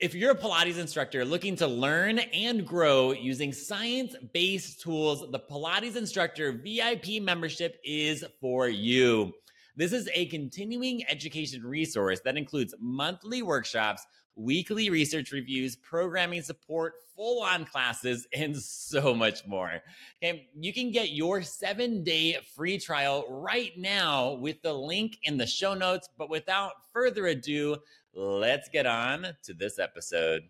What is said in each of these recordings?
If you're a Pilates instructor looking to learn and grow using science based tools, the Pilates Instructor VIP membership is for you. This is a continuing education resource that includes monthly workshops, weekly research reviews, programming support, full on classes, and so much more. Okay, you can get your seven day free trial right now with the link in the show notes. But without further ado, let's get on to this episode.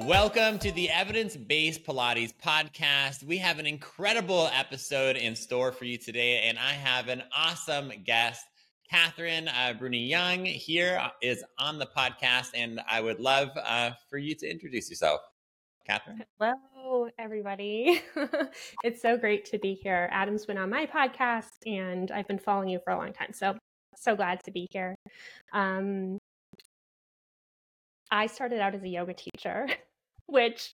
Welcome to the Evidence Based Pilates podcast. We have an incredible episode in store for you today, and I have an awesome guest. Kathryn uh, Bruni Young here is on the podcast, and I would love uh, for you to introduce yourself. Kathryn. Hello, everybody. it's so great to be here. Adam's been on my podcast, and I've been following you for a long time. So, so glad to be here. Um, I started out as a yoga teacher, which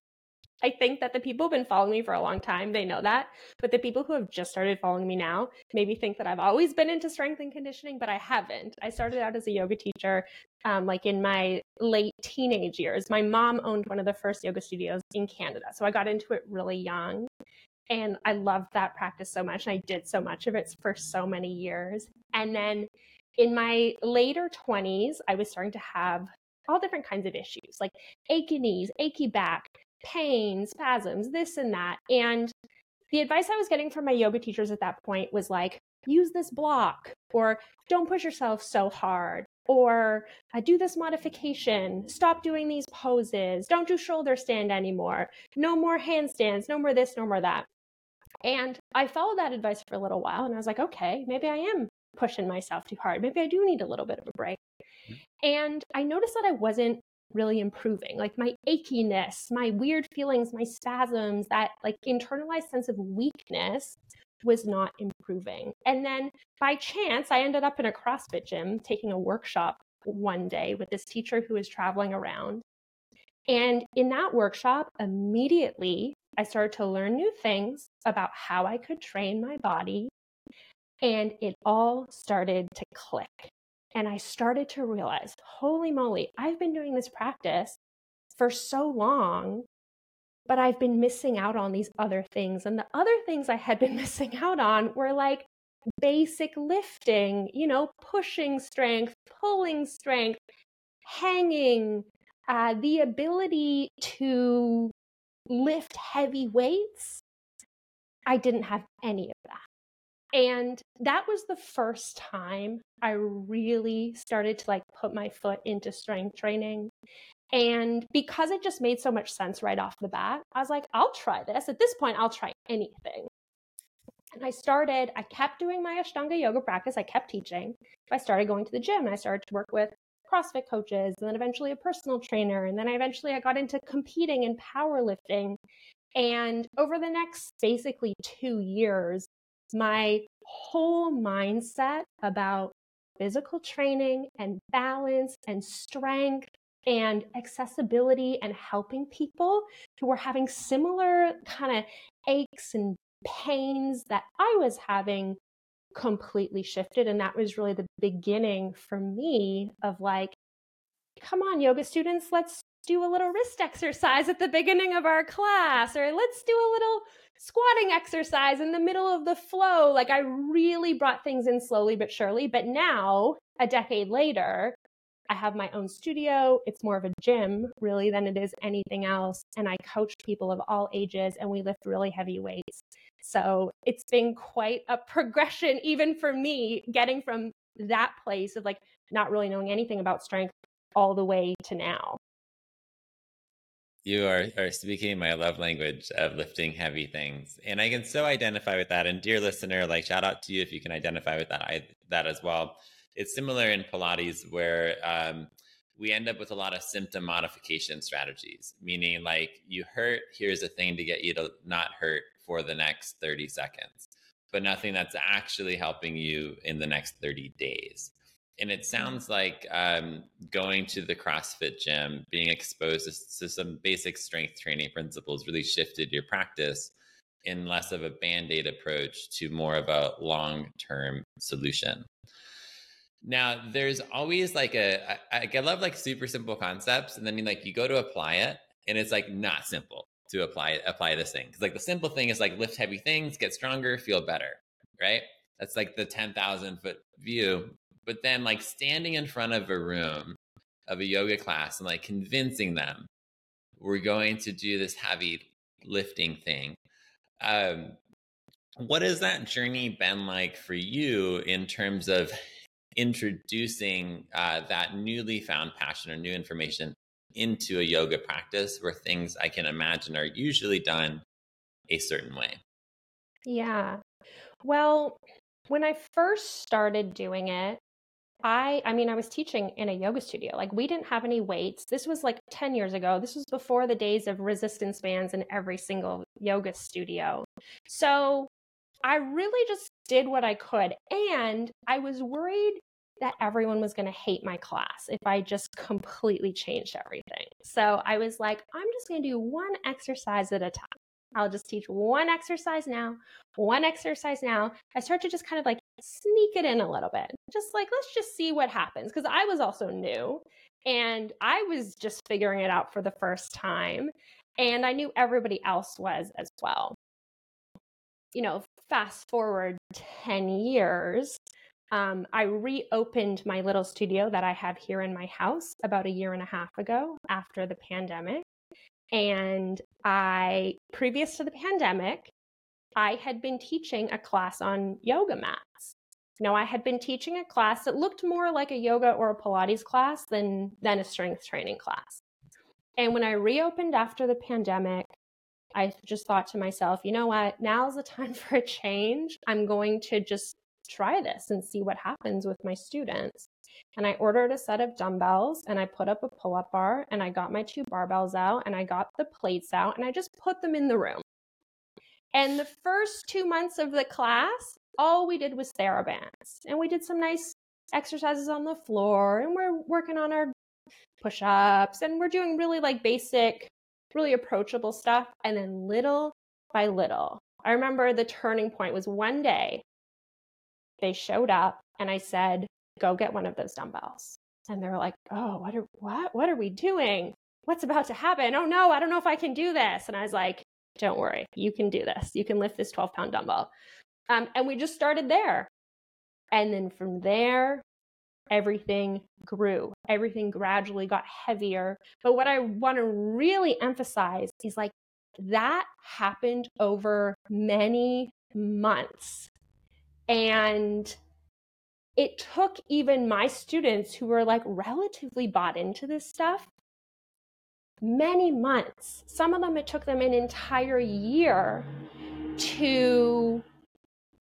I think that the people who've been following me for a long time, they know that. But the people who have just started following me now maybe think that I've always been into strength and conditioning, but I haven't. I started out as a yoga teacher um, like in my late teenage years. My mom owned one of the first yoga studios in Canada. So I got into it really young. And I loved that practice so much. And I did so much of it for so many years. And then in my later 20s, I was starting to have all different kinds of issues like achy knees, achy back, pain, spasms, this and that. And the advice I was getting from my yoga teachers at that point was like, use this block, or don't push yourself so hard, or do this modification, stop doing these poses, don't do shoulder stand anymore, no more handstands, no more this, no more that. And I followed that advice for a little while and I was like, okay, maybe I am pushing myself too hard. Maybe I do need a little bit of a break. Mm-hmm. And I noticed that I wasn't really improving. Like my achiness, my weird feelings, my spasms, that like internalized sense of weakness was not improving. And then by chance, I ended up in a CrossFit gym taking a workshop one day with this teacher who was traveling around. And in that workshop, immediately I started to learn new things about how I could train my body. And it all started to click. And I started to realize, holy moly, I've been doing this practice for so long, but I've been missing out on these other things. And the other things I had been missing out on were like basic lifting, you know, pushing strength, pulling strength, hanging, uh, the ability to lift heavy weights. I didn't have any of that. And that was the first time I really started to like put my foot into strength training. And because it just made so much sense right off the bat, I was like, I'll try this. At this point, I'll try anything. And I started, I kept doing my Ashtanga yoga practice. I kept teaching. I started going to the gym. I started to work with CrossFit coaches and then eventually a personal trainer. And then I eventually I got into competing in powerlifting. And over the next basically two years, my whole mindset about physical training and balance and strength and accessibility and helping people who were having similar kind of aches and pains that I was having completely shifted. And that was really the beginning for me of like, come on, yoga students, let's do a little wrist exercise at the beginning of our class, or let's do a little squatting exercise in the middle of the flow. Like I really brought things in slowly but surely. But now, a decade later, I have my own studio. It's more of a gym, really, than it is anything else. And I coach people of all ages and we lift really heavy weights. So it's been quite a progression, even for me, getting from that place of like not really knowing anything about strength all the way to now. You are, are speaking my love language of lifting heavy things. And I can so identify with that. And dear listener, like shout out to you if you can identify with that I, that as well. It's similar in Pilates where um, we end up with a lot of symptom modification strategies, meaning like you hurt, here's a thing to get you to not hurt for the next 30 seconds, but nothing that's actually helping you in the next 30 days and it sounds like um, going to the CrossFit gym, being exposed to, some basic strength training principles really shifted your practice. in less of a band-aid approach to more of a long-term solution. Now there's always like a I, I love like super simple concepts and then like you go to apply it and it's like not simple to apply apply this thing. Because like the simple thing is like lift heavy things get stronger feel better right? That's like the 10,000 foot view but then like standing in front of a room of a yoga class and like convincing them we're going to do this heavy lifting thing um what has that journey been like for you in terms of introducing uh, that newly found passion or new information into a yoga practice where things I can imagine are usually done a certain way? Yeah. Well, when I first started doing it, I I mean I was teaching in a yoga studio. Like we didn't have any weights. This was like 10 years ago. This was before the days of resistance bands in every single yoga studio. So I really just did what I could and I was worried that everyone was going to hate my class if I just completely changed everything. So I was like, I'm just going to do one exercise at a time. I'll just teach one exercise now, one exercise now. I start to just kind of like sneak it in a little bit. Just like, let's just see what happens. Because I was also new and I was just figuring it out for the first time. And I knew everybody else was as well. You know, fast forward 10 years, um, I reopened my little studio that I have here in my house about a year and a half ago after the pandemic. And I, previous to the pandemic, I had been teaching a class on yoga mats. Now, I had been teaching a class that looked more like a yoga or a Pilates class than, than a strength training class. And when I reopened after the pandemic, I just thought to myself, you know what? Now's the time for a change. I'm going to just try this and see what happens with my students. And I ordered a set of dumbbells and I put up a pull up bar and I got my two barbells out and I got the plates out and I just put them in the room. And the first two months of the class, all we did was therabands and we did some nice exercises on the floor and we're working on our push ups and we're doing really like basic, really approachable stuff. And then little by little, I remember the turning point was one day they showed up and I said, go get one of those dumbbells. And they were like, oh, what are, what, what are we doing? What's about to happen? Oh no, I don't know if I can do this. And I was like, don't worry, you can do this. You can lift this 12 pound dumbbell. Um, and we just started there. And then from there, everything grew. Everything gradually got heavier. But what I want to really emphasize is like that happened over many months. And it took even my students who were like relatively bought into this stuff many months. Some of them, it took them an entire year to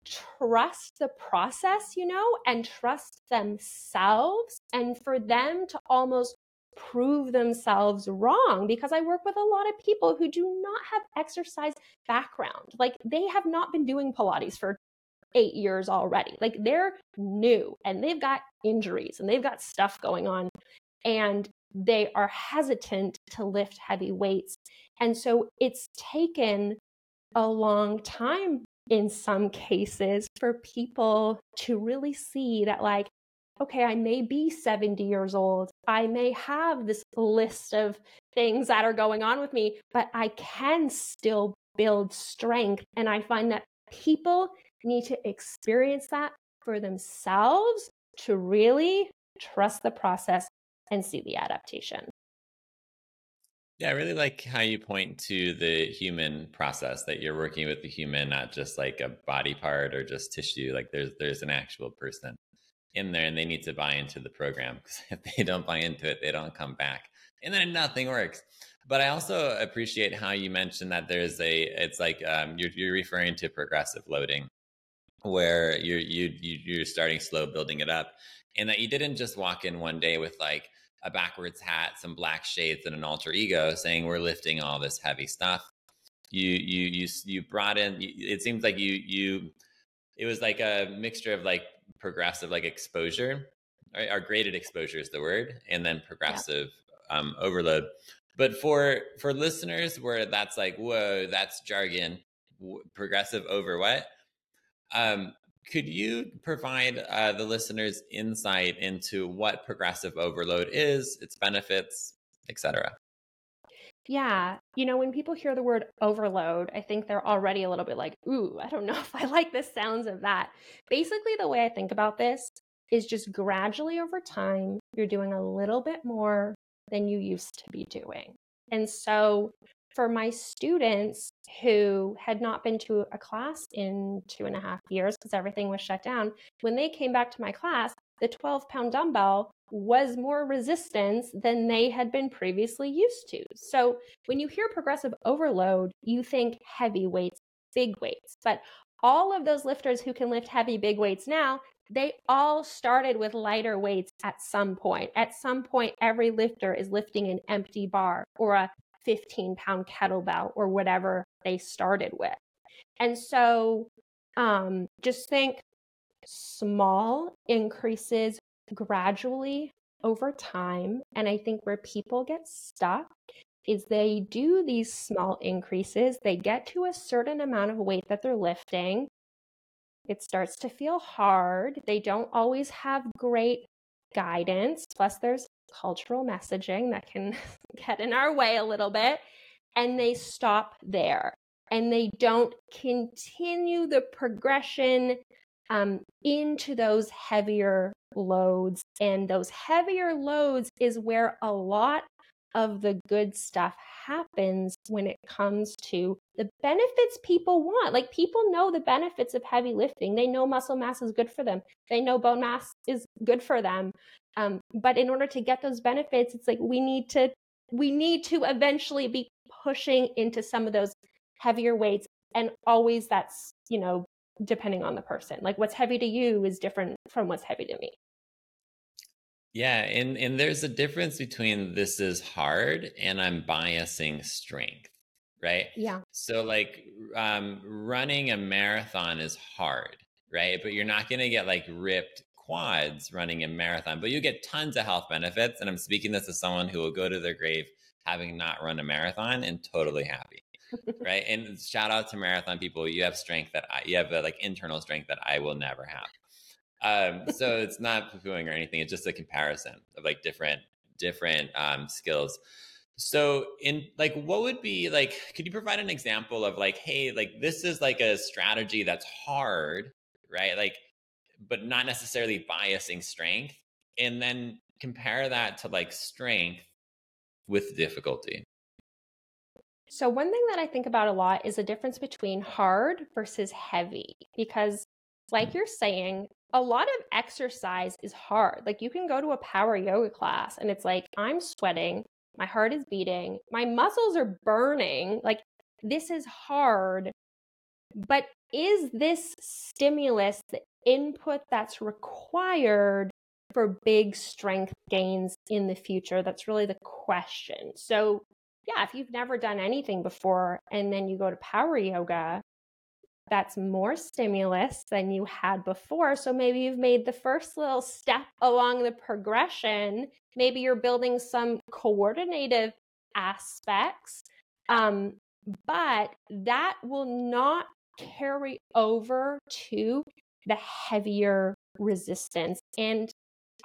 trust the process, you know, and trust themselves, and for them to almost prove themselves wrong because I work with a lot of people who do not have exercise background. Like they have not been doing Pilates for eight years already. Like they're new and they've got injuries and they've got stuff going on and they are hesitant to lift heavy weights. And so it's taken a long time in some cases for people to really see that, like, okay, I may be 70 years old. I may have this list of things that are going on with me, but I can still build strength. And I find that people need to experience that for themselves to really trust the process and see the adaptation. Yeah, I really like how you point to the human process that you're working with the human, not just like a body part or just tissue. Like there's there's an actual person in there, and they need to buy into the program because if they don't buy into it, they don't come back, and then nothing works. But I also appreciate how you mentioned that there's a it's like um, you're you're referring to progressive loading, where you're you, you you're starting slow building it up and that you didn't just walk in one day with like a backwards hat some black shades and an alter ego saying we're lifting all this heavy stuff you you you you brought in it seems like you you it was like a mixture of like progressive like exposure right? our graded exposure is the word and then progressive yeah. um, overload but for for listeners where that's like whoa that's jargon progressive over what? Um, could you provide uh, the listeners insight into what progressive overload is, its benefits, etc.? Yeah. You know, when people hear the word overload, I think they're already a little bit like, ooh, I don't know if I like the sounds of that. Basically, the way I think about this is just gradually over time, you're doing a little bit more than you used to be doing. And so for my students who had not been to a class in two and a half years because everything was shut down, when they came back to my class, the 12 pound dumbbell was more resistance than they had been previously used to. So when you hear progressive overload, you think heavy weights, big weights. But all of those lifters who can lift heavy, big weights now, they all started with lighter weights at some point. At some point, every lifter is lifting an empty bar or a 15 pound kettlebell or whatever they started with. And so um, just think small increases gradually over time. And I think where people get stuck is they do these small increases, they get to a certain amount of weight that they're lifting. It starts to feel hard. They don't always have great guidance. Plus, there's cultural messaging that can get in our way a little bit. And they stop there and they don't continue the progression um, into those heavier loads. And those heavier loads is where a lot of the good stuff happens when it comes to the benefits people want. Like people know the benefits of heavy lifting. They know muscle mass is good for them. They know bone mass is good for them. Um, but in order to get those benefits, it's like we need to we need to eventually be pushing into some of those heavier weights, and always that's you know depending on the person. Like what's heavy to you is different from what's heavy to me. Yeah, and and there's a difference between this is hard and I'm biasing strength, right? Yeah. So like um running a marathon is hard, right? But you're not going to get like ripped quads running a marathon, but you get tons of health benefits. And I'm speaking this as someone who will go to their grave having not run a marathon and totally happy. right. And shout out to marathon people. You have strength that I, you have a, like internal strength that I will never have. Um, so it's not poo-pooing or anything. It's just a comparison of like different, different um, skills. So in like, what would be like, could you provide an example of like, Hey, like this is like a strategy that's hard, right? Like but not necessarily biasing strength and then compare that to like strength with difficulty so one thing that i think about a lot is the difference between hard versus heavy because like you're saying a lot of exercise is hard like you can go to a power yoga class and it's like i'm sweating my heart is beating my muscles are burning like this is hard but is this stimulus the input that's required for big strength gains in the future? That's really the question. So, yeah, if you've never done anything before and then you go to power yoga, that's more stimulus than you had before. So maybe you've made the first little step along the progression. Maybe you're building some coordinative aspects. Um, but that will not carry over to the heavier resistance. And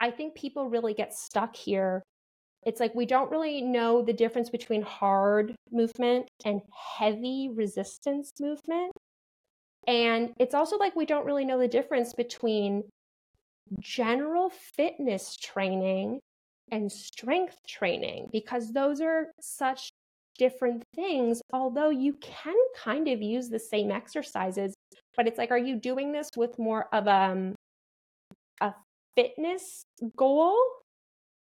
I think people really get stuck here. It's like we don't really know the difference between hard movement and heavy resistance movement. And it's also like we don't really know the difference between general fitness training and strength training because those are such different things, although you can kind of use the same exercises. But it's like, are you doing this with more of um, a fitness goal?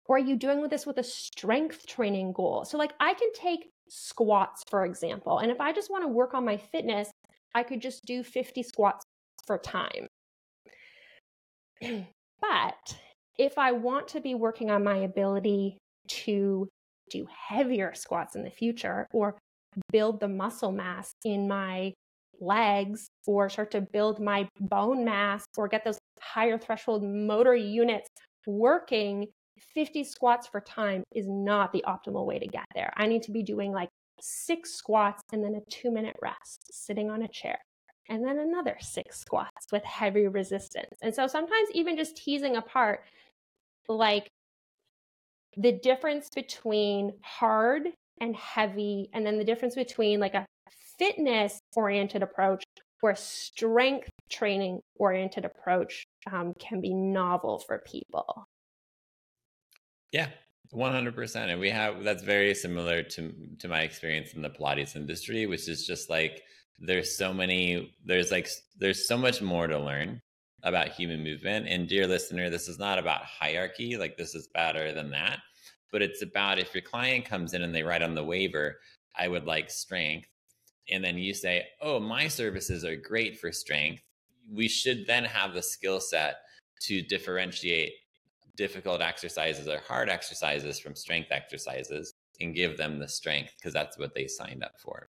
Or are you doing this with a strength training goal? So, like, I can take squats, for example, and if I just want to work on my fitness, I could just do 50 squats for time. but if I want to be working on my ability to do heavier squats in the future or build the muscle mass in my legs or start to build my bone mass or get those higher threshold motor units working 50 squats for time is not the optimal way to get there. I need to be doing like six squats and then a two minute rest sitting on a chair and then another six squats with heavy resistance. And so sometimes even just teasing apart like the difference between hard and heavy, and then the difference between like a fitness oriented approach or a strength training oriented approach um, can be novel for people. Yeah, 100% and we have that's very similar to to my experience in the pilates industry which is just like there's so many there's like there's so much more to learn about human movement and dear listener this is not about hierarchy like this is better than that but it's about if your client comes in and they write on the waiver i would like strength and then you say oh my services are great for strength we should then have the skill set to differentiate difficult exercises or hard exercises from strength exercises and give them the strength because that's what they signed up for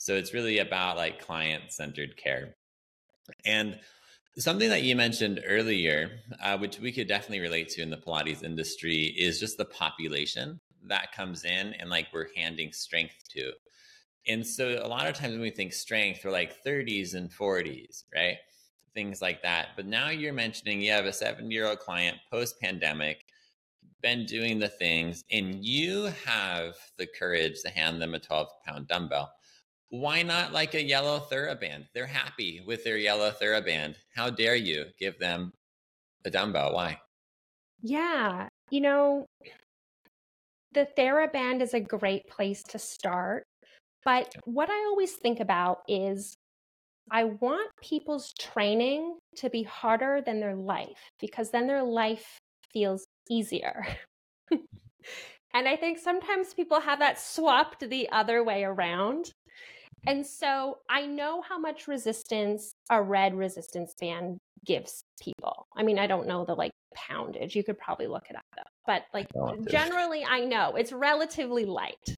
so it's really about like client centered care. And something that you mentioned earlier, uh, which we could definitely relate to in the Pilates industry, is just the population that comes in and like we're handing strength to. And so a lot of times when we think strength, we're like 30s and 40s, right? Things like that. But now you're mentioning you have a 70 year old client post pandemic, been doing the things, and you have the courage to hand them a 12 pound dumbbell why not like a yellow TheraBand? They're happy with their yellow TheraBand. How dare you give them a dumbbell? Why? Yeah. You know, the TheraBand is a great place to start. But what I always think about is I want people's training to be harder than their life because then their life feels easier. and I think sometimes people have that swapped the other way around. And so I know how much resistance a red resistance band gives people. I mean, I don't know the like poundage. You could probably look it up though. But like generally I know it's relatively light.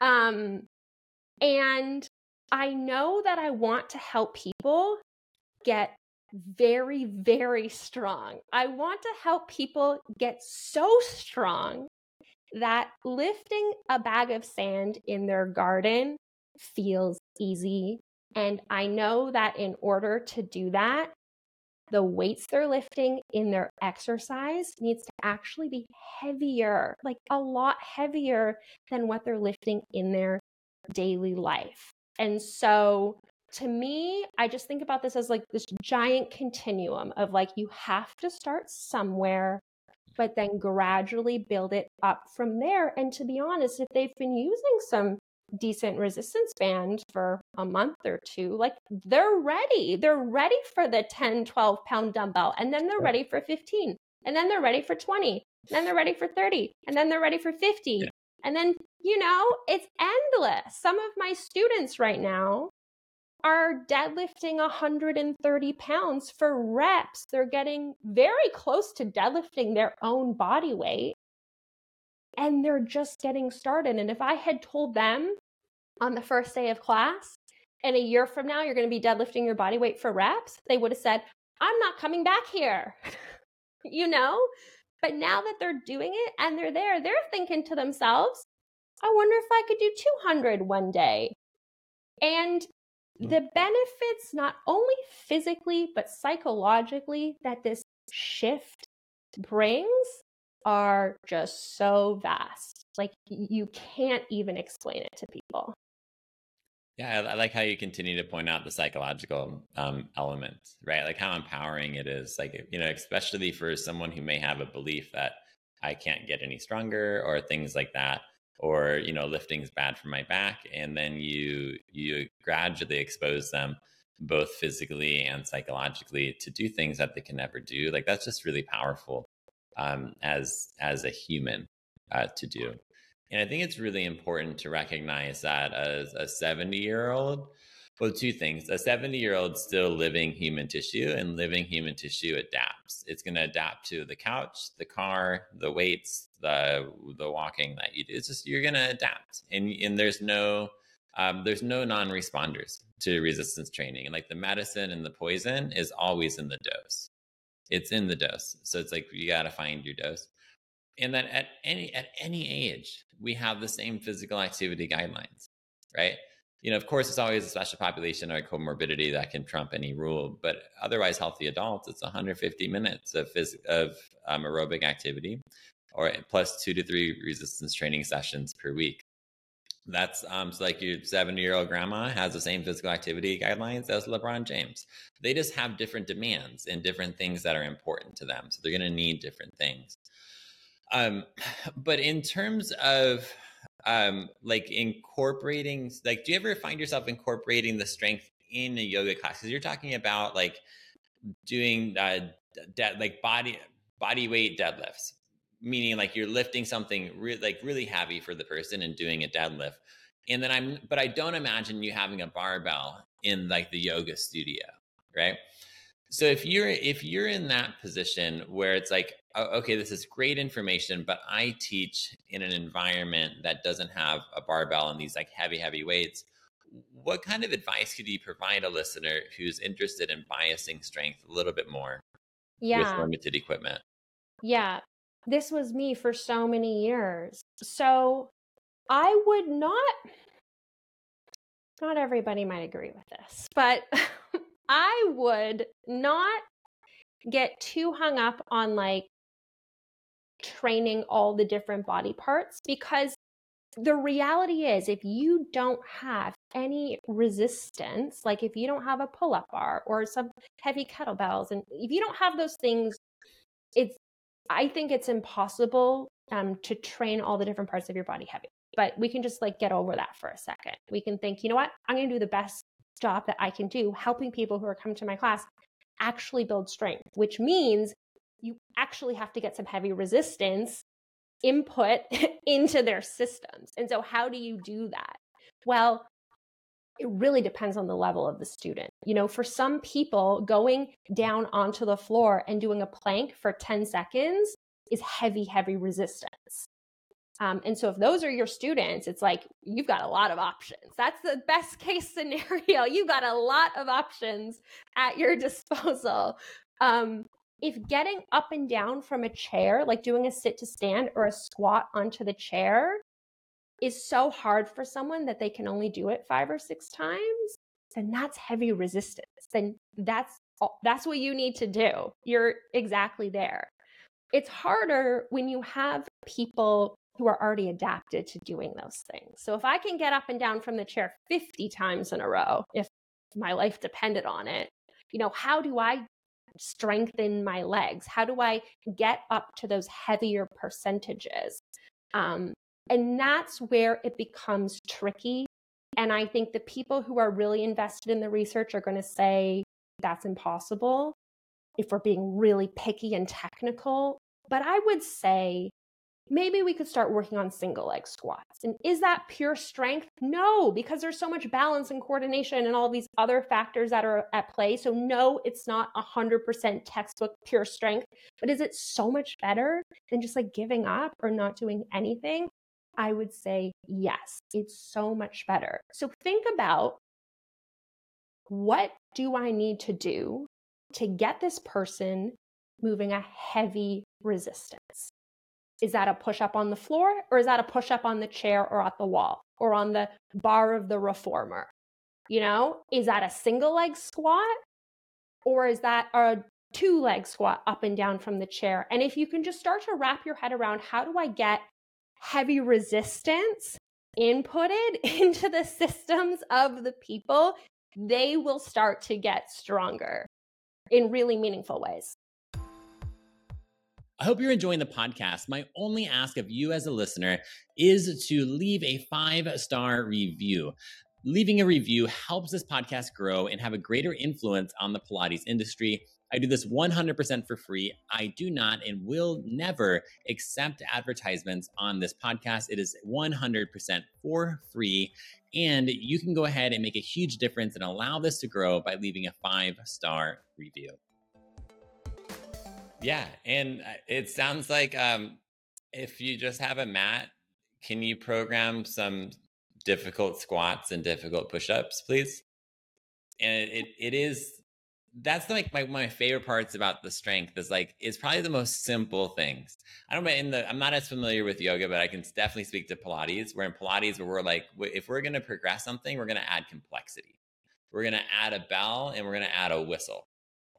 Um and I know that I want to help people get very very strong. I want to help people get so strong that lifting a bag of sand in their garden feels easy. And I know that in order to do that, the weights they're lifting in their exercise needs to actually be heavier, like a lot heavier than what they're lifting in their daily life. And so to me, I just think about this as like this giant continuum of like you have to start somewhere, but then gradually build it up from there. And to be honest, if they've been using some decent resistance band for a month or two, like they're ready. They're ready for the 10, 12 pound dumbbell. And then they're ready for 15. And then they're ready for 20. And then they're ready for 30. And then they're ready for 50. Yeah. And then, you know, it's endless. Some of my students right now are deadlifting 130 pounds for reps. They're getting very close to deadlifting their own body weight and they're just getting started. And if I had told them on the first day of class, and a year from now you're going to be deadlifting your body weight for reps, they would have said, I'm not coming back here. you know? But now that they're doing it and they're there, they're thinking to themselves, I wonder if I could do 200 one day. And hmm. the benefits, not only physically, but psychologically, that this shift brings are just so vast. Like you can't even explain it to people. Yeah, I, like how you continue to point out the psychological um, elements, right? Like how empowering it is. Like you know, especially for someone who may have a belief that I can't get any stronger or things like that, or you know, lifting is bad for my back, and then you you gradually expose them both physically and psychologically to do things that they can never do. Like that's just really powerful um, as as a human uh, to do. And I think it's really important to recognize that as a 70 year old, well, two things. A 70 year old still living human tissue and living human tissue adapts. It's going to adapt to the couch, the car, the weights, the the walking that you do. It's just you're going to adapt, and and there's no um, there's no non-responders to resistance training. And like the medicine and the poison is always in the dose it's in the dose. So it's like you got to find your dose. And that at any at any age, we have the same physical activity guidelines. right? You know, of course, it's always a special population or comorbidity that can trump any rule, but otherwise, healthy adults, it's 150 minutes of phys- of um, aerobic activity, or plus two to three resistance training sessions per week. That's um, so like your 70 year old grandma has the same physical activity guidelines as LeBron James. They just have different demands and different things that are important to them. So they're going to need different things. Um, but in terms of um, like incorporating, like, do you ever find yourself incorporating the strength in a yoga class? Because you're talking about like doing uh, de- like body body weight deadlifts meaning like you're lifting something re- like really heavy for the person and doing a deadlift and then i'm but i don't imagine you having a barbell in like the yoga studio right so if you're if you're in that position where it's like okay this is great information but i teach in an environment that doesn't have a barbell and these like heavy heavy weights what kind of advice could you provide a listener who's interested in biasing strength a little bit more yeah. with limited equipment yeah this was me for so many years. So I would not, not everybody might agree with this, but I would not get too hung up on like training all the different body parts because the reality is if you don't have any resistance like if you don't have a pull-up bar or some heavy kettlebells and if you don't have those things it's I think it's impossible um, to train all the different parts of your body heavy. But we can just like get over that for a second. We can think, you know what? I'm going to do the best job that I can do helping people who are coming to my class actually build strength, which means you actually have to get some heavy resistance input into their systems. And so, how do you do that? Well, it really depends on the level of the student. You know, for some people, going down onto the floor and doing a plank for 10 seconds is heavy, heavy resistance. Um, and so, if those are your students, it's like you've got a lot of options. That's the best case scenario. You've got a lot of options at your disposal. Um, if getting up and down from a chair, like doing a sit to stand or a squat onto the chair, is so hard for someone that they can only do it five or six times, then that's heavy resistance. Then that's that's what you need to do. You're exactly there. It's harder when you have people who are already adapted to doing those things. So if I can get up and down from the chair 50 times in a row, if my life depended on it, you know, how do I strengthen my legs? How do I get up to those heavier percentages? Um, and that's where it becomes tricky. And I think the people who are really invested in the research are going to say that's impossible if we're being really picky and technical. But I would say maybe we could start working on single leg squats. And is that pure strength? No, because there's so much balance and coordination and all these other factors that are at play. So, no, it's not 100% textbook pure strength. But is it so much better than just like giving up or not doing anything? I would say yes, it's so much better. So think about what do I need to do to get this person moving a heavy resistance? Is that a push up on the floor or is that a push up on the chair or at the wall or on the bar of the reformer? You know, is that a single leg squat or is that a two leg squat up and down from the chair? And if you can just start to wrap your head around how do I get heavy resistance inputted into the systems of the people, they will start to get stronger in really meaningful ways. I hope you're enjoying the podcast. My only ask of you as a listener is to leave a five star review. Leaving a review helps this podcast grow and have a greater influence on the Pilates industry. I do this 100% for free. I do not and will never accept advertisements on this podcast. It is 100% for free. And you can go ahead and make a huge difference and allow this to grow by leaving a five star review. Yeah. And uh, it sounds like um, if you just have a mat, can you program some difficult squats and difficult push ups, please? And it, it is that's like my, my favorite parts about the strength is like it's probably the most simple things. I don't in the I'm not as familiar with yoga, but I can definitely speak to Pilates. We're in Pilates, where we're like, if we're gonna progress something, we're gonna add complexity. We're gonna add a bell and we're gonna add a whistle,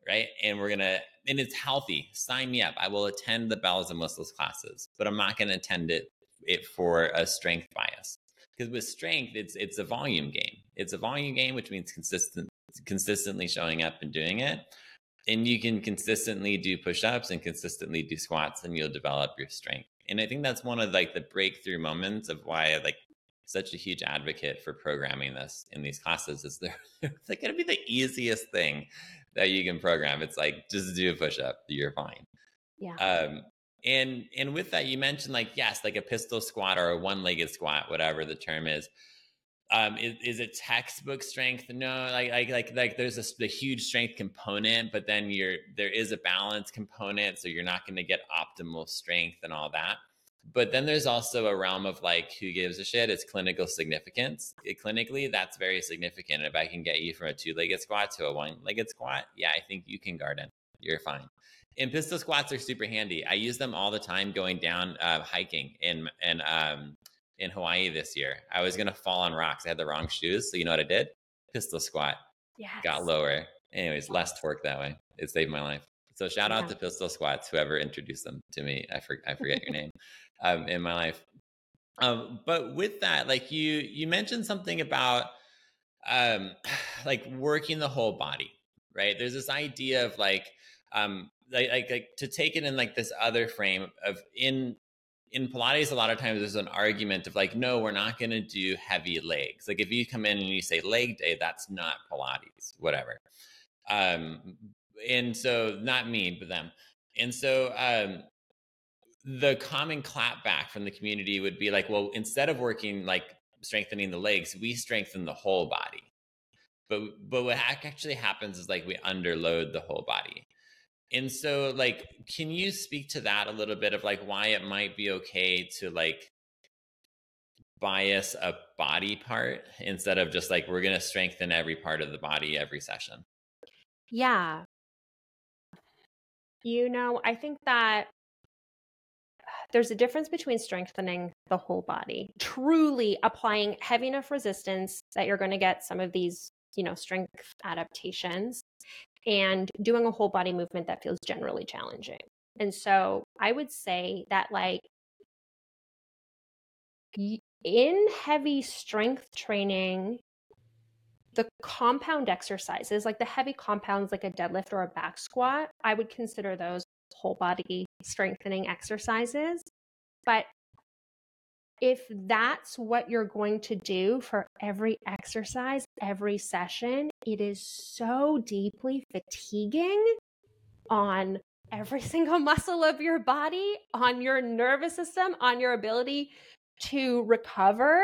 right? And we're gonna and it's healthy. Sign me up. I will attend the bells and whistles classes, but I'm not gonna attend it it for a strength bias because with strength it's it's a volume game it's a volume game which means consistent consistently showing up and doing it and you can consistently do push-ups and consistently do squats and you'll develop your strength and i think that's one of like the breakthrough moments of why like such a huge advocate for programming this in these classes is they're, they're going to be the easiest thing that you can program it's like just do a push-up you're fine yeah um and and with that you mentioned like yes like a pistol squat or a one-legged squat whatever the term is um, is, is, it textbook strength? No, like like like like there's a, a, huge strength component, but then you're there is a balance component, so you're not going to get optimal strength and all that. But then there's also a realm of like who gives a shit. It's clinical significance. It, clinically, that's very significant. If I can get you from a two-legged squat to a one-legged squat, yeah, I think you can garden. You're fine. And pistol squats are super handy. I use them all the time going down uh, hiking in and um, in Hawaii this year. I was gonna fall on rocks. I had the wrong shoes. So you know what I did? Pistol squat. Yeah. Got lower. Anyways, less torque that way. It saved my life. So shout yeah. out to pistol squats, whoever introduced them to me. I, for, I forget your name um, in my life. Um, but with that, like you you mentioned something about um, like working the whole body, right? There's this idea of like um, like, like, like to take it in like this other frame of in in Pilates, a lot of times there's an argument of like, no, we're not going to do heavy legs. Like if you come in and you say leg day, that's not Pilates, whatever. Um, and so not me, but them. And so um, the common clapback from the community would be like, well, instead of working like strengthening the legs, we strengthen the whole body. But but what actually happens is like we underload the whole body. And so like can you speak to that a little bit of like why it might be okay to like bias a body part instead of just like we're going to strengthen every part of the body every session? Yeah. You know, I think that there's a difference between strengthening the whole body, truly applying heavy enough resistance that you're going to get some of these, you know, strength adaptations and doing a whole body movement that feels generally challenging. And so I would say that, like, in heavy strength training, the compound exercises, like the heavy compounds, like a deadlift or a back squat, I would consider those whole body strengthening exercises. But if that's what you're going to do for every exercise, every session, it is so deeply fatiguing on every single muscle of your body, on your nervous system, on your ability to recover.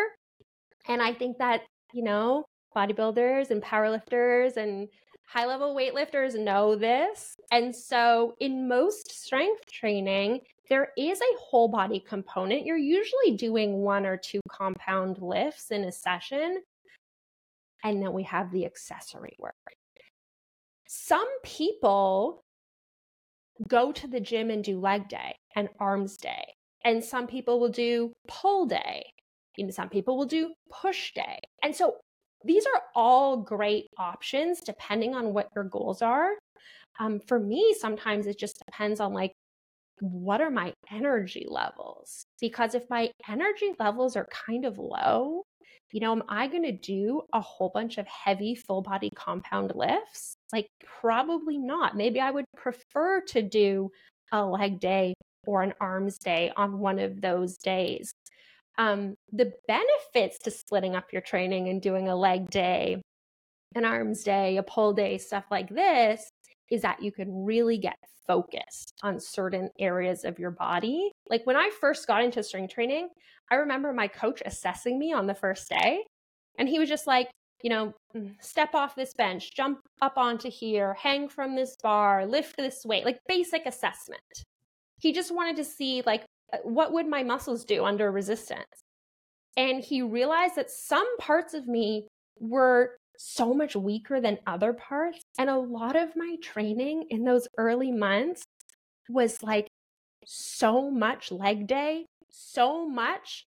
And I think that, you know, bodybuilders and powerlifters and high level weightlifters know this. And so, in most strength training, there is a whole body component. You're usually doing one or two compound lifts in a session. And then we have the accessory work. Some people go to the gym and do leg day and arms day. And some people will do pull day. And some people will do push day. And so these are all great options depending on what your goals are. Um, for me, sometimes it just depends on like what are my energy levels? Because if my energy levels are kind of low, you know, am I going to do a whole bunch of heavy full body compound lifts? Like, probably not. Maybe I would prefer to do a leg day or an arms day on one of those days. Um, the benefits to splitting up your training and doing a leg day, an arms day, a pull day, stuff like this is that you can really get focused on certain areas of your body. Like when I first got into strength training, I remember my coach assessing me on the first day, and he was just like, you know, mm, step off this bench, jump up onto here, hang from this bar, lift this weight, like basic assessment. He just wanted to see like what would my muscles do under resistance. And he realized that some parts of me were so much weaker than other parts. And a lot of my training in those early months was like so much leg day, so much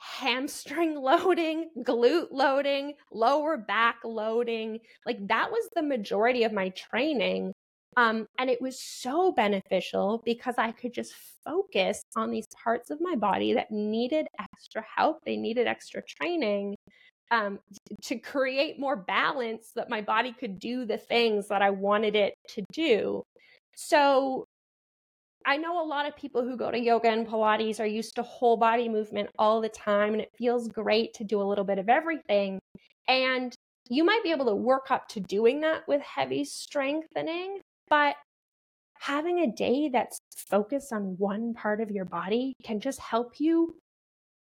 hamstring loading, glute loading, lower back loading. Like that was the majority of my training. Um, and it was so beneficial because I could just focus on these parts of my body that needed extra help. They needed extra training um, to create more balance that my body could do the things that I wanted it to do. So I know a lot of people who go to yoga and Pilates are used to whole body movement all the time, and it feels great to do a little bit of everything. And you might be able to work up to doing that with heavy strengthening, but having a day that's focused on one part of your body can just help you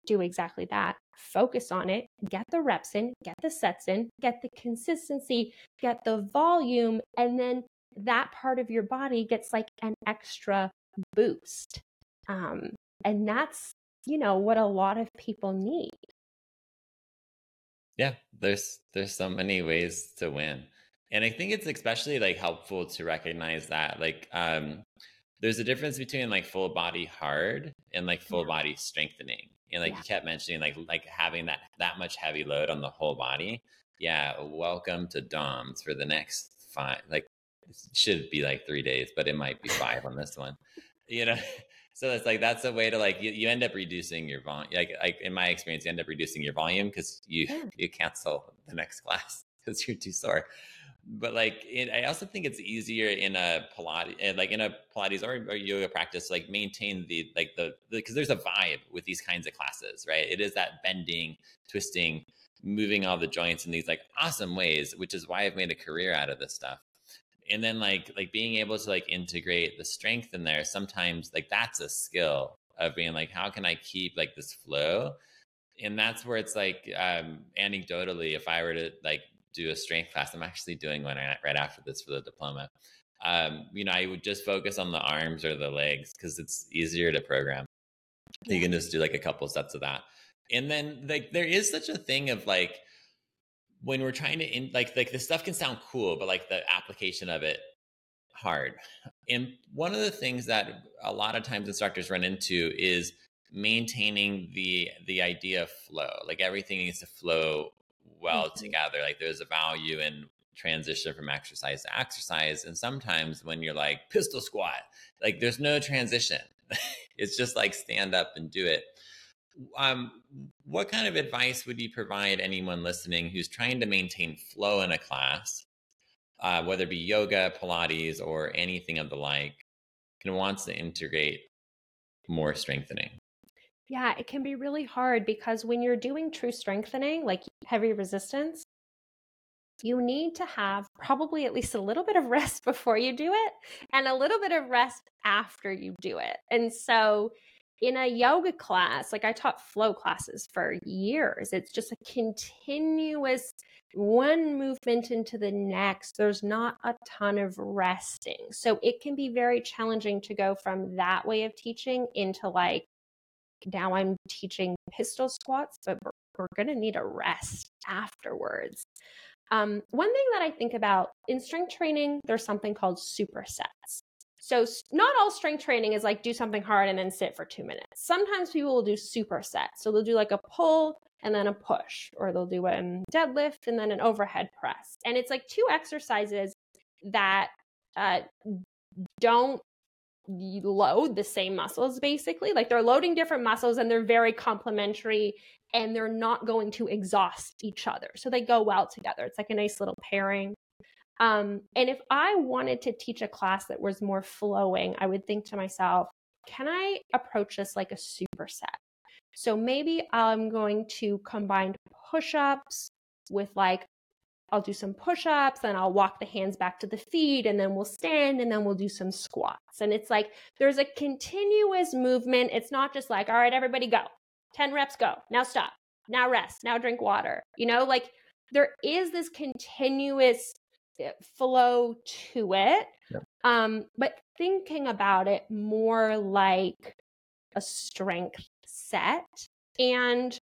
do exactly that. Focus on it, get the reps in, get the sets in, get the consistency, get the volume, and then that part of your body gets like an extra boost. Um, and that's, you know, what a lot of people need. Yeah, there's there's so many ways to win. And I think it's especially like helpful to recognize that like um there's a difference between like full body hard and like full yeah. body strengthening. And like yeah. you kept mentioning like like having that that much heavy load on the whole body. Yeah, welcome to DOMS for the next five like it should be like three days, but it might be five on this one. You know, so it's like that's a way to like you, you end up reducing your volume. Like like in my experience, you end up reducing your volume because you yeah. you cancel the next class because you're too sore. But like, it, I also think it's easier in a Pilates, eh, like in a Pilates or, or yoga practice, like maintain the like the because the, there's a vibe with these kinds of classes, right? It is that bending, twisting, moving all the joints in these like awesome ways, which is why I've made a career out of this stuff and then like like being able to like integrate the strength in there sometimes like that's a skill of being like how can i keep like this flow and that's where it's like um anecdotally if i were to like do a strength class. I'm actually doing one right after this for the diploma. Um you know i would just focus on the arms or the legs because it's easier to program. You can just do like a couple sets of that. And then like there is such a thing of like when we're trying to in, like like the stuff can sound cool but like the application of it hard. And one of the things that a lot of times instructors run into is maintaining the the idea of flow. Like everything needs to flow well mm-hmm. together like there's a value in transition from exercise to exercise and sometimes when you're like pistol squat like there's no transition it's just like stand up and do it um, what kind of advice would you provide anyone listening who's trying to maintain flow in a class, uh, whether it be yoga, Pilates, or anything of the like, and wants to integrate more strengthening? Yeah, it can be really hard because when you're doing true strengthening, like heavy resistance, you need to have probably at least a little bit of rest before you do it and a little bit of rest after you do it. And so in a yoga class, like I taught flow classes for years, it's just a continuous one movement into the next. There's not a ton of resting. So it can be very challenging to go from that way of teaching into like, now I'm teaching pistol squats, but we're, going to need a rest afterwards. Um, one thing that I think about in strength training, there's something called supersets. So not all strength training is like do something hard and then sit for two minutes. Sometimes people will do supersets. So they'll do like a pull and then a push, or they'll do a deadlift and then an overhead press. And it's like two exercises that uh, don't load the same muscles basically. Like they're loading different muscles and they're very complementary and they're not going to exhaust each other. So they go well together. It's like a nice little pairing. Um, and if I wanted to teach a class that was more flowing, I would think to myself, can I approach this like a superset? So maybe I'm going to combine push ups with like, I'll do some push ups, and I'll walk the hands back to the feet, and then we'll stand, and then we'll do some squats. And it's like there's a continuous movement. It's not just like, all right, everybody go, 10 reps, go, now stop, now rest, now drink water. You know, like there is this continuous flow to it. Yep. Um, but thinking about it more like a strength set. And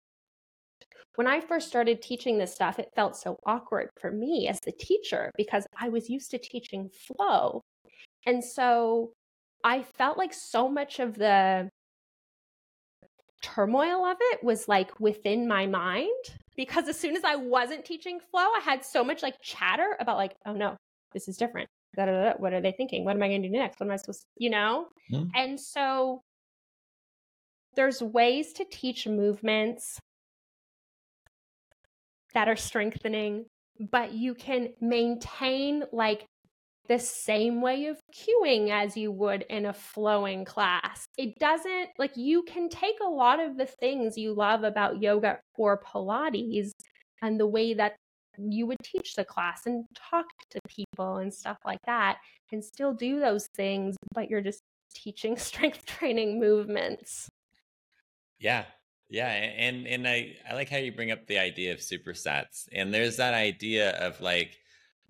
when I first started teaching this stuff, it felt so awkward for me as the teacher because I was used to teaching flow. And so I felt like so much of the turmoil of it was like within my mind because as soon as I wasn't teaching flow, I had so much like chatter about like, oh no, this is different. Da, da, da, what are they thinking? What am I going to do next? What am I supposed to, you know? Mm-hmm. And so there's ways to teach movements that are strengthening, but you can maintain like the same way of cueing as you would in a flowing class. It doesn't like you can take a lot of the things you love about yoga or Pilates and the way that you would teach the class and talk to people and stuff like that and still do those things, but you're just teaching strength training movements. Yeah. Yeah, and and I I like how you bring up the idea of supersets. And there's that idea of like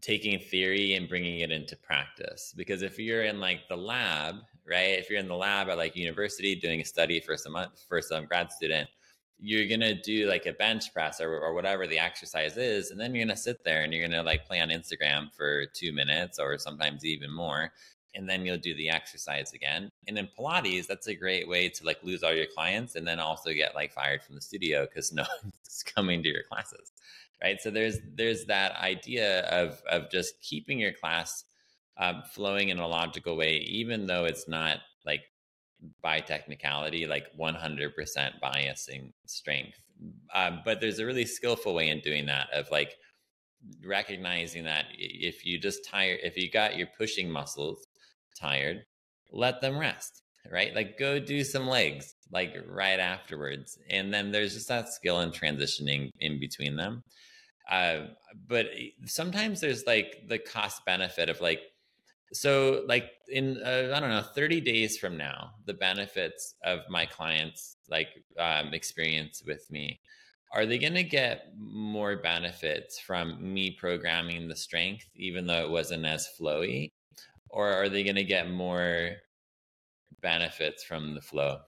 taking theory and bringing it into practice because if you're in like the lab right if you're in the lab at like university doing a study for some for some grad student you're gonna do like a bench press or, or whatever the exercise is and then you're gonna sit there and you're gonna like play on instagram for two minutes or sometimes even more and then you'll do the exercise again. And in pilates that's a great way to like lose all your clients and then also get like fired from the studio because no one's coming to your classes right? So there's there's that idea of of just keeping your class um, flowing in a logical way even though it's not like by technicality like 100% biasing strength. Um, but there's a really skillful way in doing that of like recognizing that if you just tire if you got your pushing muscles tired let them rest right? Like go do some legs like right afterwards and then there's just that skill in transitioning in between them. Uh, but sometimes there's like the cost benefit of like, so like in uh, I don't know, 30 days from now, the benefits of my clients like um, experience with me, are they going to get more benefits from me programming the strength, even though it wasn't as flowy, or are they going to get more benefits from the flow?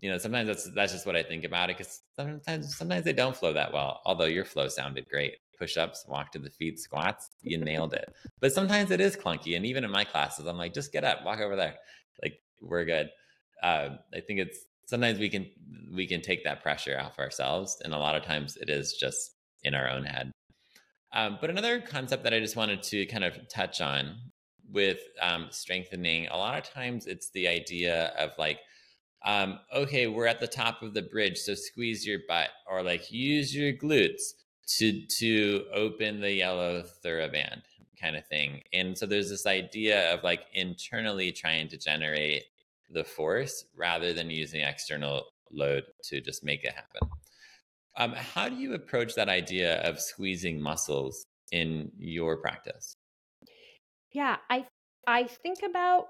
you know, sometimes that's that's just what I think about it because sometimes sometimes they don't flow that well. Although your flow sounded great, push ups, walk to the feet, squats, you nailed it. But sometimes it is clunky, and even in my classes, I'm like, just get up, walk over there, like we're good. Uh, I think it's sometimes we can we can take that pressure off ourselves, and a lot of times it is just in our own head. Um, but another concept that I just wanted to kind of touch on with um, strengthening, a lot of times it's the idea of like um, okay, we're at the top of the bridge, so squeeze your butt or like use your glutes to to open the yellow TheraBand kind of thing. And so there's this idea of like internally trying to generate the force rather than using external load to just make it happen. Um, how do you approach that idea of squeezing muscles in your practice? Yeah, I I think about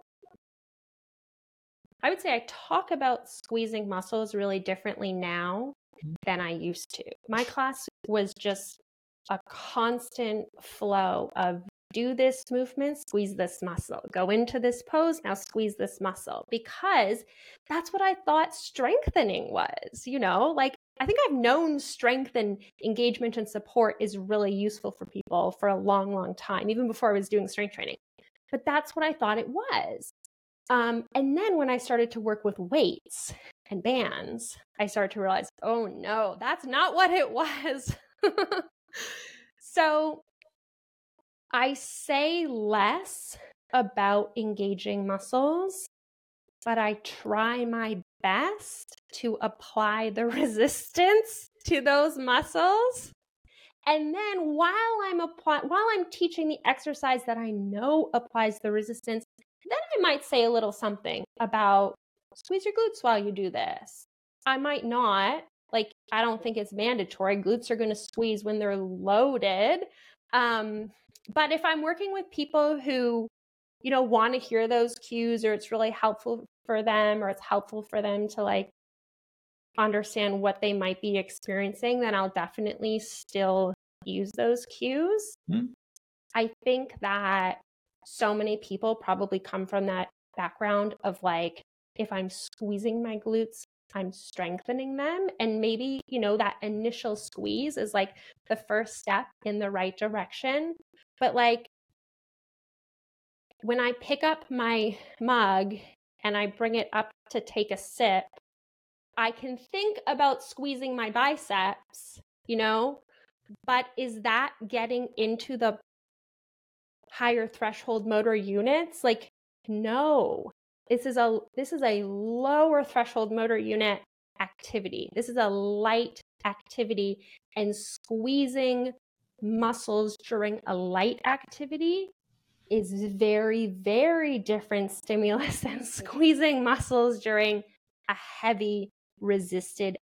I would say I talk about squeezing muscles really differently now mm-hmm. than I used to. My class was just a constant flow of do this movement, squeeze this muscle, go into this pose, now squeeze this muscle, because that's what I thought strengthening was, you know, like I think I've known strength and engagement and support is really useful for people for a long, long time, even before I was doing strength training. But that's what I thought it was. Um, and then when I started to work with weights and bands, I started to realize, oh no, that's not what it was. so I say less about engaging muscles, but I try my best to apply the resistance to those muscles. And then while I'm applying, while I'm teaching the exercise that I know applies the resistance, then I might say a little something about squeeze your glutes while you do this. I might not. Like, I don't think it's mandatory. Glutes are going to squeeze when they're loaded. Um, but if I'm working with people who, you know, want to hear those cues or it's really helpful for them or it's helpful for them to like understand what they might be experiencing, then I'll definitely still use those cues. Mm-hmm. I think that so many people probably come from that background of like, if I'm squeezing my glutes, I'm strengthening them. And maybe, you know, that initial squeeze is like the first step in the right direction. But like when I pick up my mug and I bring it up to take a sip, I can think about squeezing my biceps, you know, but is that getting into the higher threshold motor units? Like, no. This is a this is a lower threshold motor unit activity. This is a light activity and squeezing muscles during a light activity is very very different stimulus than squeezing muscles during a heavy resisted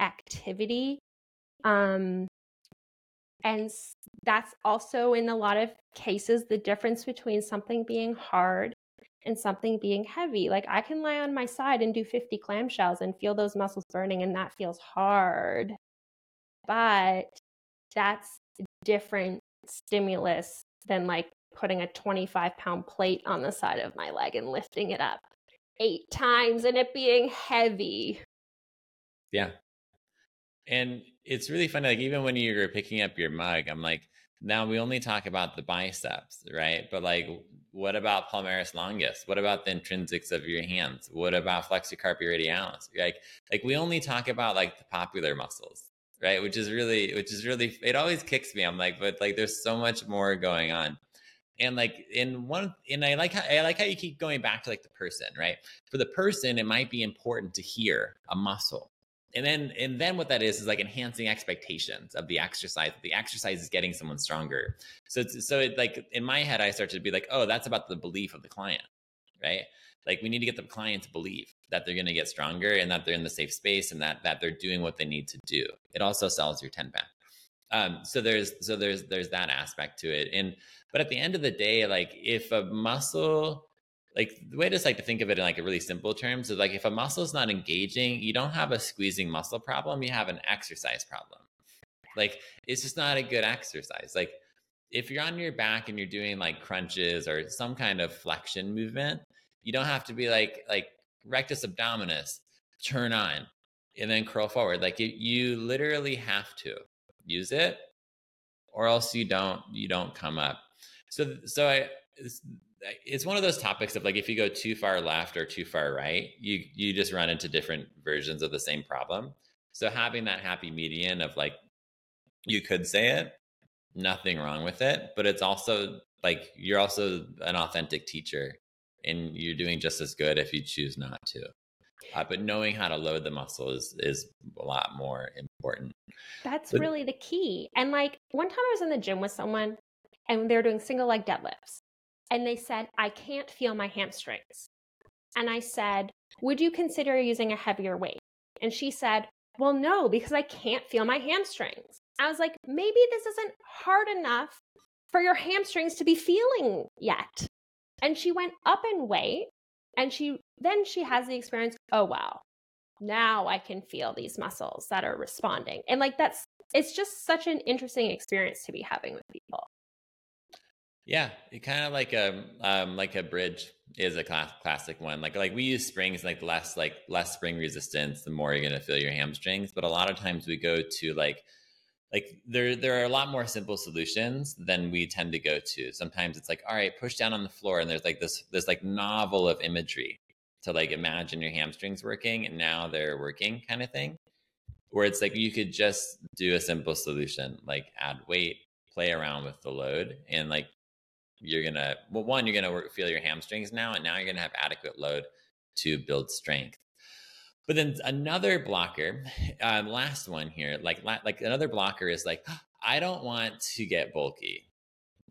activity um and that's also in a lot of cases the difference between something being hard and something being heavy. Like I can lie on my side and do 50 clamshells and feel those muscles burning, and that feels hard. But that's different stimulus than like putting a 25 pound plate on the side of my leg and lifting it up eight times and it being heavy. Yeah. And it's really funny. Like, even when you're picking up your mug, I'm like, now we only talk about the biceps, right? But like, what about palmaris longus? What about the intrinsics of your hands? What about flexor carpi radialis? Like, like we only talk about like the popular muscles, right? Which is really, which is really, it always kicks me. I'm like, but like, there's so much more going on. And like in one, and I like how I like how you keep going back to like the person, right? For the person, it might be important to hear a muscle, and then and then what that is is like enhancing expectations of the exercise the exercise is getting someone stronger. So it's, so it like in my head i start to be like oh that's about the belief of the client right? Like we need to get the client to believe that they're going to get stronger and that they're in the safe space and that that they're doing what they need to do. It also sells your 10 pack um so there's so there's there's that aspect to it. And but at the end of the day like if a muscle like the way I just like to think of it in like a really simple terms is like if a muscle is not engaging, you don't have a squeezing muscle problem, you have an exercise problem. Like it's just not a good exercise. Like if you're on your back and you're doing like crunches or some kind of flexion movement, you don't have to be like like rectus abdominis, turn on, and then curl forward. Like you, you literally have to use it, or else you don't you don't come up. So so I it's one of those topics of like if you go too far left or too far right, you you just run into different versions of the same problem. So having that happy median of like you could say it, nothing wrong with it, but it's also like you're also an authentic teacher and you're doing just as good if you choose not to. Uh, but knowing how to load the muscle is is a lot more important. That's but, really the key. And like one time I was in the gym with someone and they're doing single leg deadlifts and they said, I can't feel my hamstrings. And I said, Would you consider using a heavier weight? And she said, Well, no, because I can't feel my hamstrings. I was like, Maybe this isn't hard enough for your hamstrings to be feeling yet. And she went up in weight and she then she has the experience, oh wow, now I can feel these muscles that are responding. And like that's it's just such an interesting experience to be having with people. Yeah, it kind of like a um, like a bridge is a class, classic one. Like like we use springs like less like less spring resistance, the more you're gonna feel your hamstrings. But a lot of times we go to like like there there are a lot more simple solutions than we tend to go to. Sometimes it's like all right, push down on the floor, and there's like this this like novel of imagery to like imagine your hamstrings working, and now they're working kind of thing. Where it's like you could just do a simple solution like add weight, play around with the load, and like you're gonna well one you're gonna feel your hamstrings now and now you're gonna have adequate load to build strength. But then another blocker um, last one here like like another blocker is like i don't want to get bulky.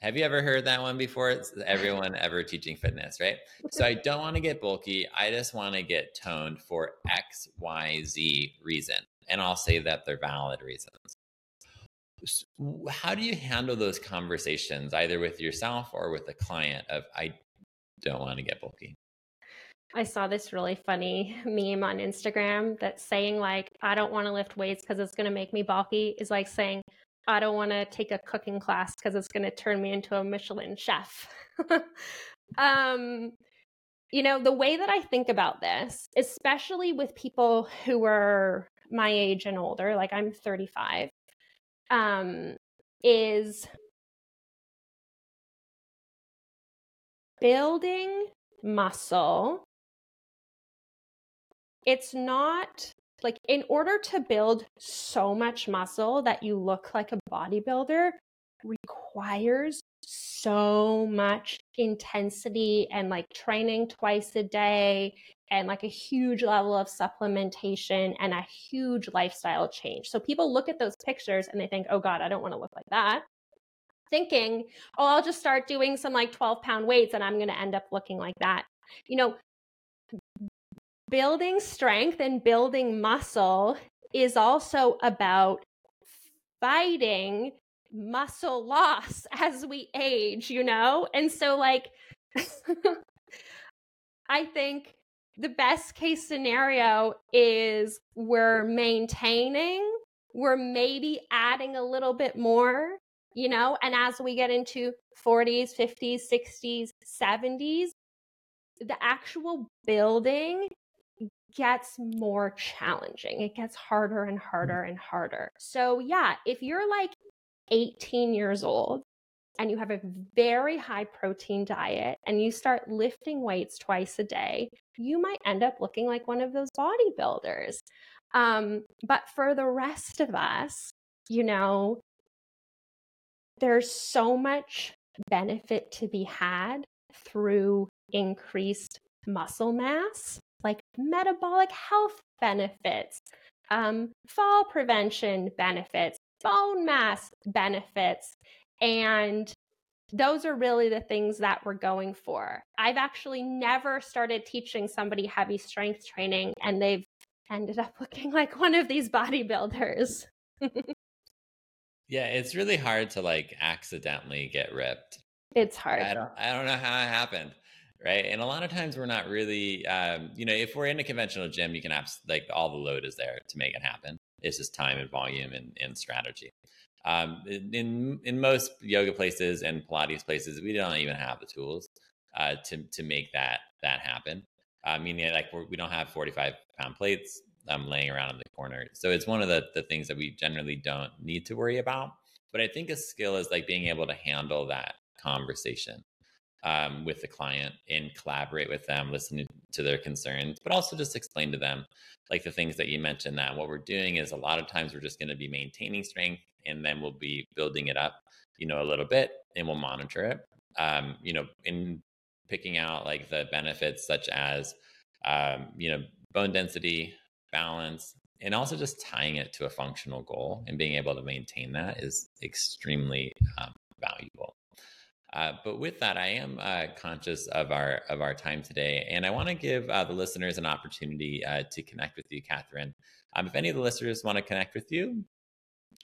Have you ever heard that one before? It's everyone ever teaching fitness right? So i don't want to get bulky i just want to get toned for x y z reason and i'll say that they're valid reasons how do you handle those conversations either with yourself or with a client of i don't want to get bulky i saw this really funny meme on instagram that's saying like i don't want to lift weights because it's going to make me bulky is like saying i don't want to take a cooking class because it's going to turn me into a michelin chef. Um you know, the way that I think about this, especially with people who are my age and older, like I'm 35, um, is building muscle. It's not like in order to build so much muscle that you look like a bodybuilder requires so much intensity and like training twice a day and like a huge level of supplementation and a huge lifestyle change. So people look at those pictures and they think, oh God, I don't want to look like that. Thinking, oh, I'll just start doing some like 12 pound weights and I'm going to end up looking like that. You know, building strength and building muscle is also about fighting muscle loss as we age, you know? And so, like, I think the best case scenario is we're maintaining, we're maybe adding a little bit more, you know? And as we get into 40s, 50s, 60s, 70s, the actual building gets more challenging. It gets harder and harder mm. and harder. So, yeah, if you're like 18 years old and you have a very high protein diet and you start lifting weights twice a day, you might end up looking like one of those bodybuilders. Um, but for the rest of us, you know, there's so much benefit to be had through increased muscle mass, like metabolic health benefits, um, fall prevention benefits, bone mass benefits. And those are really the things that we're going for. I've actually never started teaching somebody heavy strength training and they've ended up looking like one of these bodybuilders. yeah, it's really hard to like accidentally get ripped. It's hard. I don't I don't know how it happened. Right. And a lot of times we're not really um, you know, if we're in a conventional gym, you can have like all the load is there to make it happen. It's just time and volume and, and strategy. Um, in in most yoga places and Pilates places, we don't even have the tools uh, to to make that that happen. I mean, like we're, we do not have forty five pound plates um, laying around in the corner, so it's one of the the things that we generally don't need to worry about. But I think a skill is like being able to handle that conversation um, with the client and collaborate with them, listen to their concerns, but also just explain to them like the things that you mentioned that what we're doing is a lot of times we're just going to be maintaining strength and then we'll be building it up, you know, a little bit and we'll monitor it. Um, you know, in picking out like the benefits such as, um, you know, bone density, balance, and also just tying it to a functional goal and being able to maintain that is extremely um, valuable. Uh, but with that, I am uh, conscious of our of our time today, and I want to give uh, the listeners an opportunity uh, to connect with you, Kathryn. Um, if any of the listeners want to connect with you,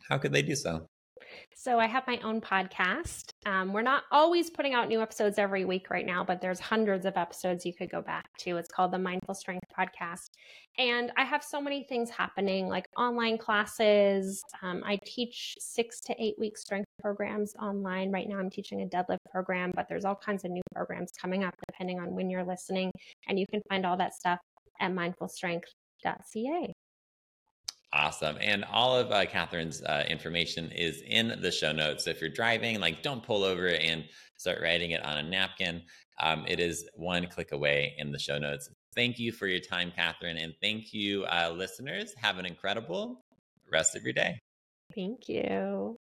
how could they do so? So I have my own podcast. Um, we're not always putting out new episodes every week right now, but there's hundreds of episodes you could go back to. It's called the Mindful Strength Podcast. And I have so many things happening, like online classes. Um, I teach six to eight week strength programs online. Right now, I'm teaching a deadlift program, but there's all kinds of new programs coming up depending on when you're listening. And you can find all that stuff at mindfulstrength.ca. Awesome. And all of uh, Kathryn's uh, information is in the show notes. So if you're driving, like don't pull over and start writing it on a napkin. Um, it is one click away in the show notes. Thank you for your time, Catherine. And thank you, uh, listeners. Have an incredible rest of your day. Thank you.